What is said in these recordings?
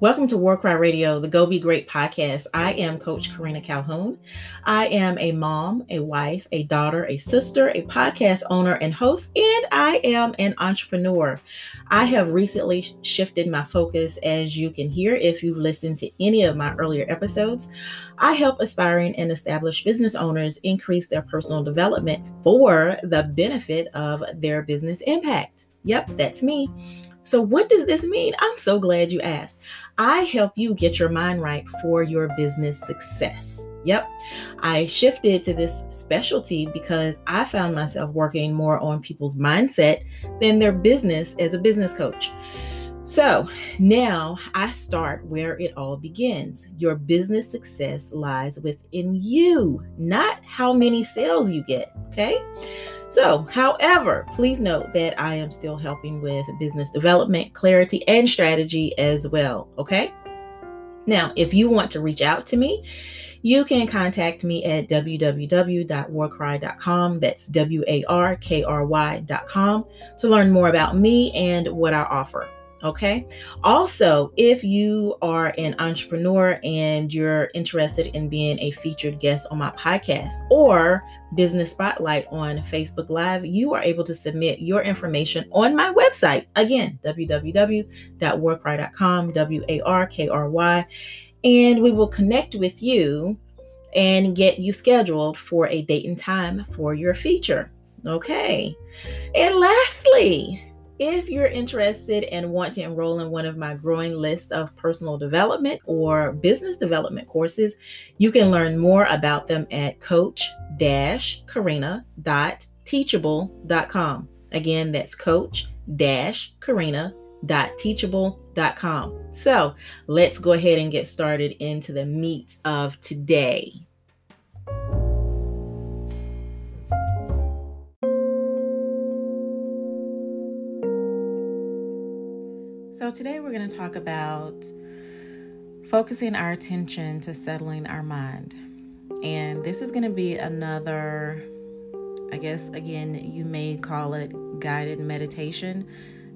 Welcome to War Cry Radio, the Go Be Great podcast. I am Coach Karina Calhoun. I am a mom, a wife, a daughter, a sister, a podcast owner and host, and I am an entrepreneur. I have recently shifted my focus, as you can hear if you've listened to any of my earlier episodes. I help aspiring and established business owners increase their personal development for the benefit of their business impact. Yep, that's me. So, what does this mean? I'm so glad you asked. I help you get your mind right for your business success. Yep, I shifted to this specialty because I found myself working more on people's mindset than their business as a business coach. So now I start where it all begins. Your business success lies within you, not how many sales you get. Okay. So, however, please note that I am still helping with business development, clarity, and strategy as well. Okay. Now, if you want to reach out to me, you can contact me at www.warkry.com. That's W A R K R Y.com to learn more about me and what I offer. Okay. Also, if you are an entrepreneur and you're interested in being a featured guest on my podcast or Business Spotlight on Facebook Live, you are able to submit your information on my website. Again, www.warkry.com, W A R K R Y. And we will connect with you and get you scheduled for a date and time for your feature. Okay. And lastly, if you're interested and want to enroll in one of my growing list of personal development or business development courses, you can learn more about them at coach-karina.teachable.com. Again, that's coach-karina.teachable.com. So let's go ahead and get started into the meat of today. So, today we're going to talk about focusing our attention to settling our mind. And this is going to be another, I guess, again, you may call it guided meditation.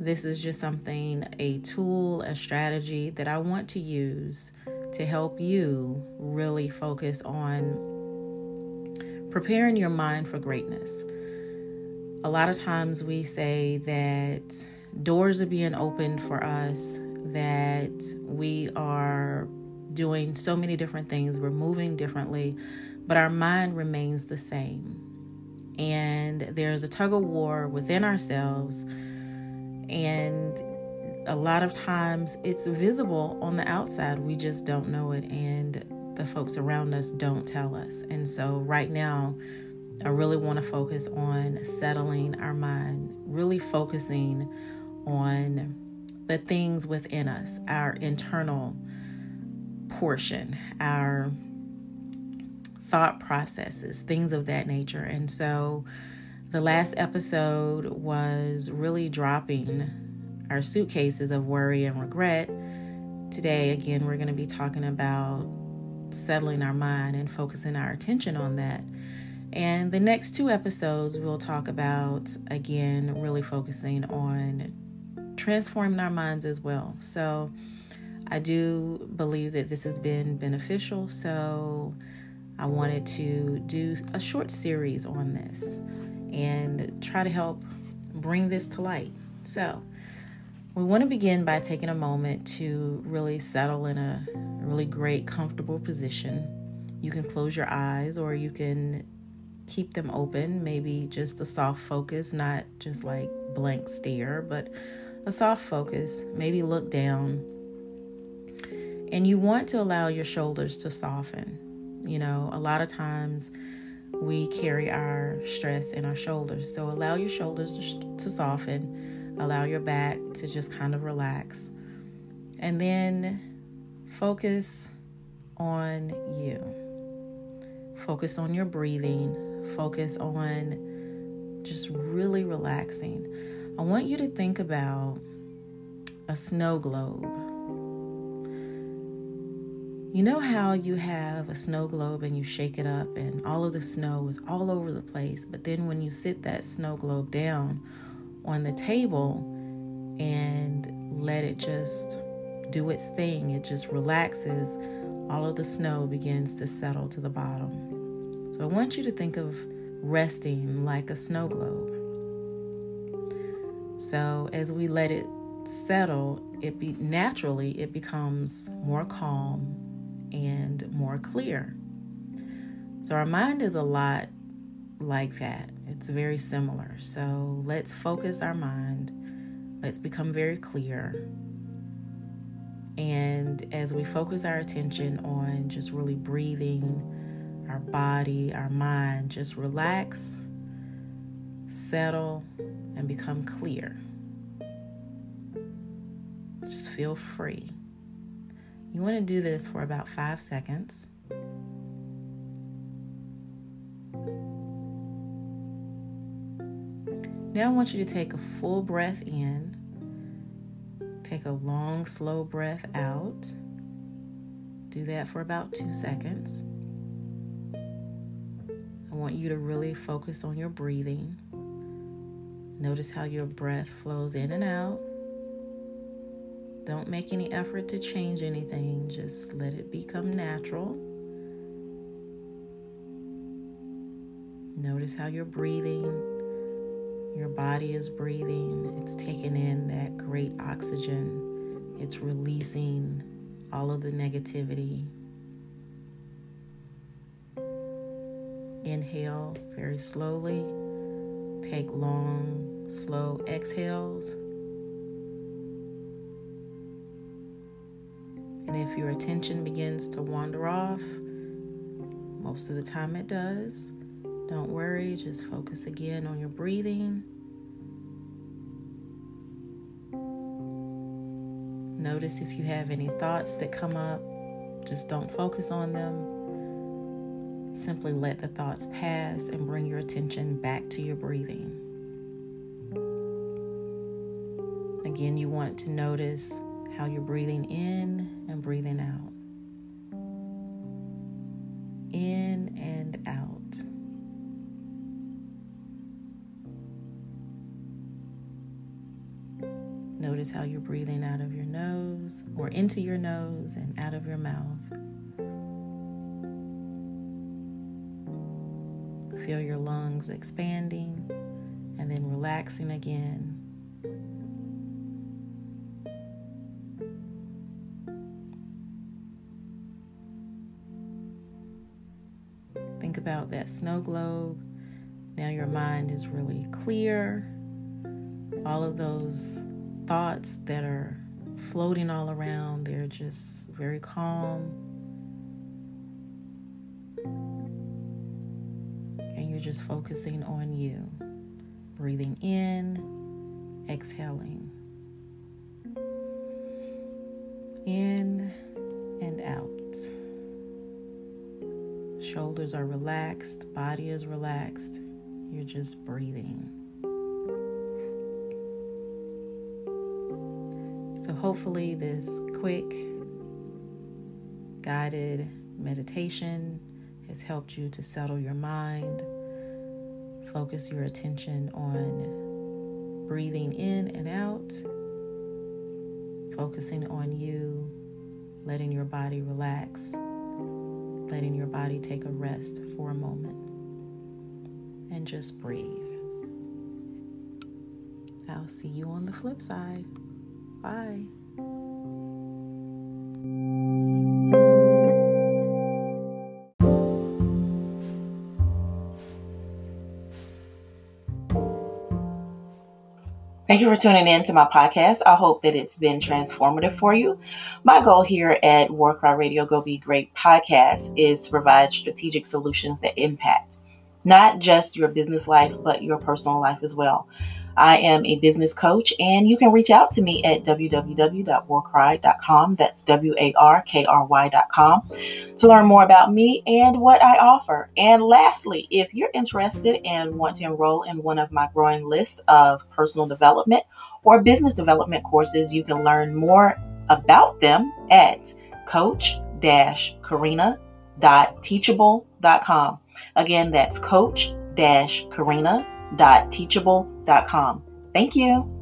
This is just something, a tool, a strategy that I want to use to help you really focus on preparing your mind for greatness. A lot of times we say that doors are being opened for us, that we are doing so many different things, we're moving differently, but our mind remains the same. And there's a tug of war within ourselves, and a lot of times it's visible on the outside. We just don't know it, and the folks around us don't tell us. And so, right now, I really want to focus on settling our mind, really focusing on the things within us, our internal portion, our thought processes, things of that nature. And so the last episode was really dropping our suitcases of worry and regret. Today, again, we're going to be talking about settling our mind and focusing our attention on that. And the next two episodes, we'll talk about, again, really focusing on transforming our minds as well. So I do believe that this has been beneficial. So I wanted to do a short series on this and try to help bring this to light. So we want to begin by taking a moment to really settle in a really great, comfortable position. You can close your eyes or you can keep them open, maybe just a soft focus, not just like blank stare, but a soft focus, maybe look down. And you want to allow your shoulders to soften. You know, a lot of times we carry our stress in our shoulders. So allow your shoulders to soften, allow your back to just kind of relax. And then focus on you. Focus on your breathing. Focus on just really relaxing. I want you to think about a snow globe. You know how you have a snow globe and you shake it up, and all of the snow is all over the place, but then when you sit that snow globe down on the table and let it just do its thing, it just relaxes, all of the snow begins to settle to the bottom. So I want you to think of resting like a snow globe. So as we let it settle, it be naturally it becomes more calm and more clear. So our mind is a lot like that. It's very similar. So let's focus our mind. Let's become very clear. And as we focus our attention on just really breathing, our body, our mind, just relax, settle, and become clear. Just feel free. You want to do this for about five seconds. Now I want you to take a full breath in, take a long, slow breath out. Do that for about two seconds. I want you to really focus on your breathing. Notice how your breath flows in and out. Don't make any effort to change anything, just let it become natural. Notice how you're breathing. Your body is breathing, it's taking in that great oxygen, it's releasing all of the negativity. Inhale very slowly. Take long, slow exhales. And if your attention begins to wander off, most of the time it does, don't worry, just focus again on your breathing. Notice if you have any thoughts that come up, just don't focus on them. Simply let the thoughts pass and bring your attention back to your breathing. Again, you want to notice how you're breathing in and breathing out. In and out. Notice how you're breathing out of your nose or into your nose and out of your mouth. Feel your lungs expanding and then relaxing again. Think about that snow globe. Now your mind is really clear. All of those thoughts that are floating all around, they're just very calm you're just focusing on you. Breathing in, exhaling. In and out. Shoulders are relaxed, body is relaxed. You're just breathing. So, hopefully, this quick guided meditation has helped you to settle your mind Focus your attention on breathing in and out, focusing on you, letting your body relax, letting your body take a rest for a moment, and just breathe. I'll see you on the flip side. Bye. Thank you for tuning in to my podcast. I hope that it's been transformative for you. My goal here at Warcry Radio Go Be Great podcast is to provide strategic solutions that impact not just your business life, but your personal life as well. I am a business coach, and you can reach out to me at www.warkry.com. That's W A R K R Y.com to learn more about me and what I offer. And lastly, if you're interested and want to enroll in one of my growing list of personal development or business development courses, you can learn more about them at coach karina.teachable.com. Again, that's coach karina.teachable.com. Thank you.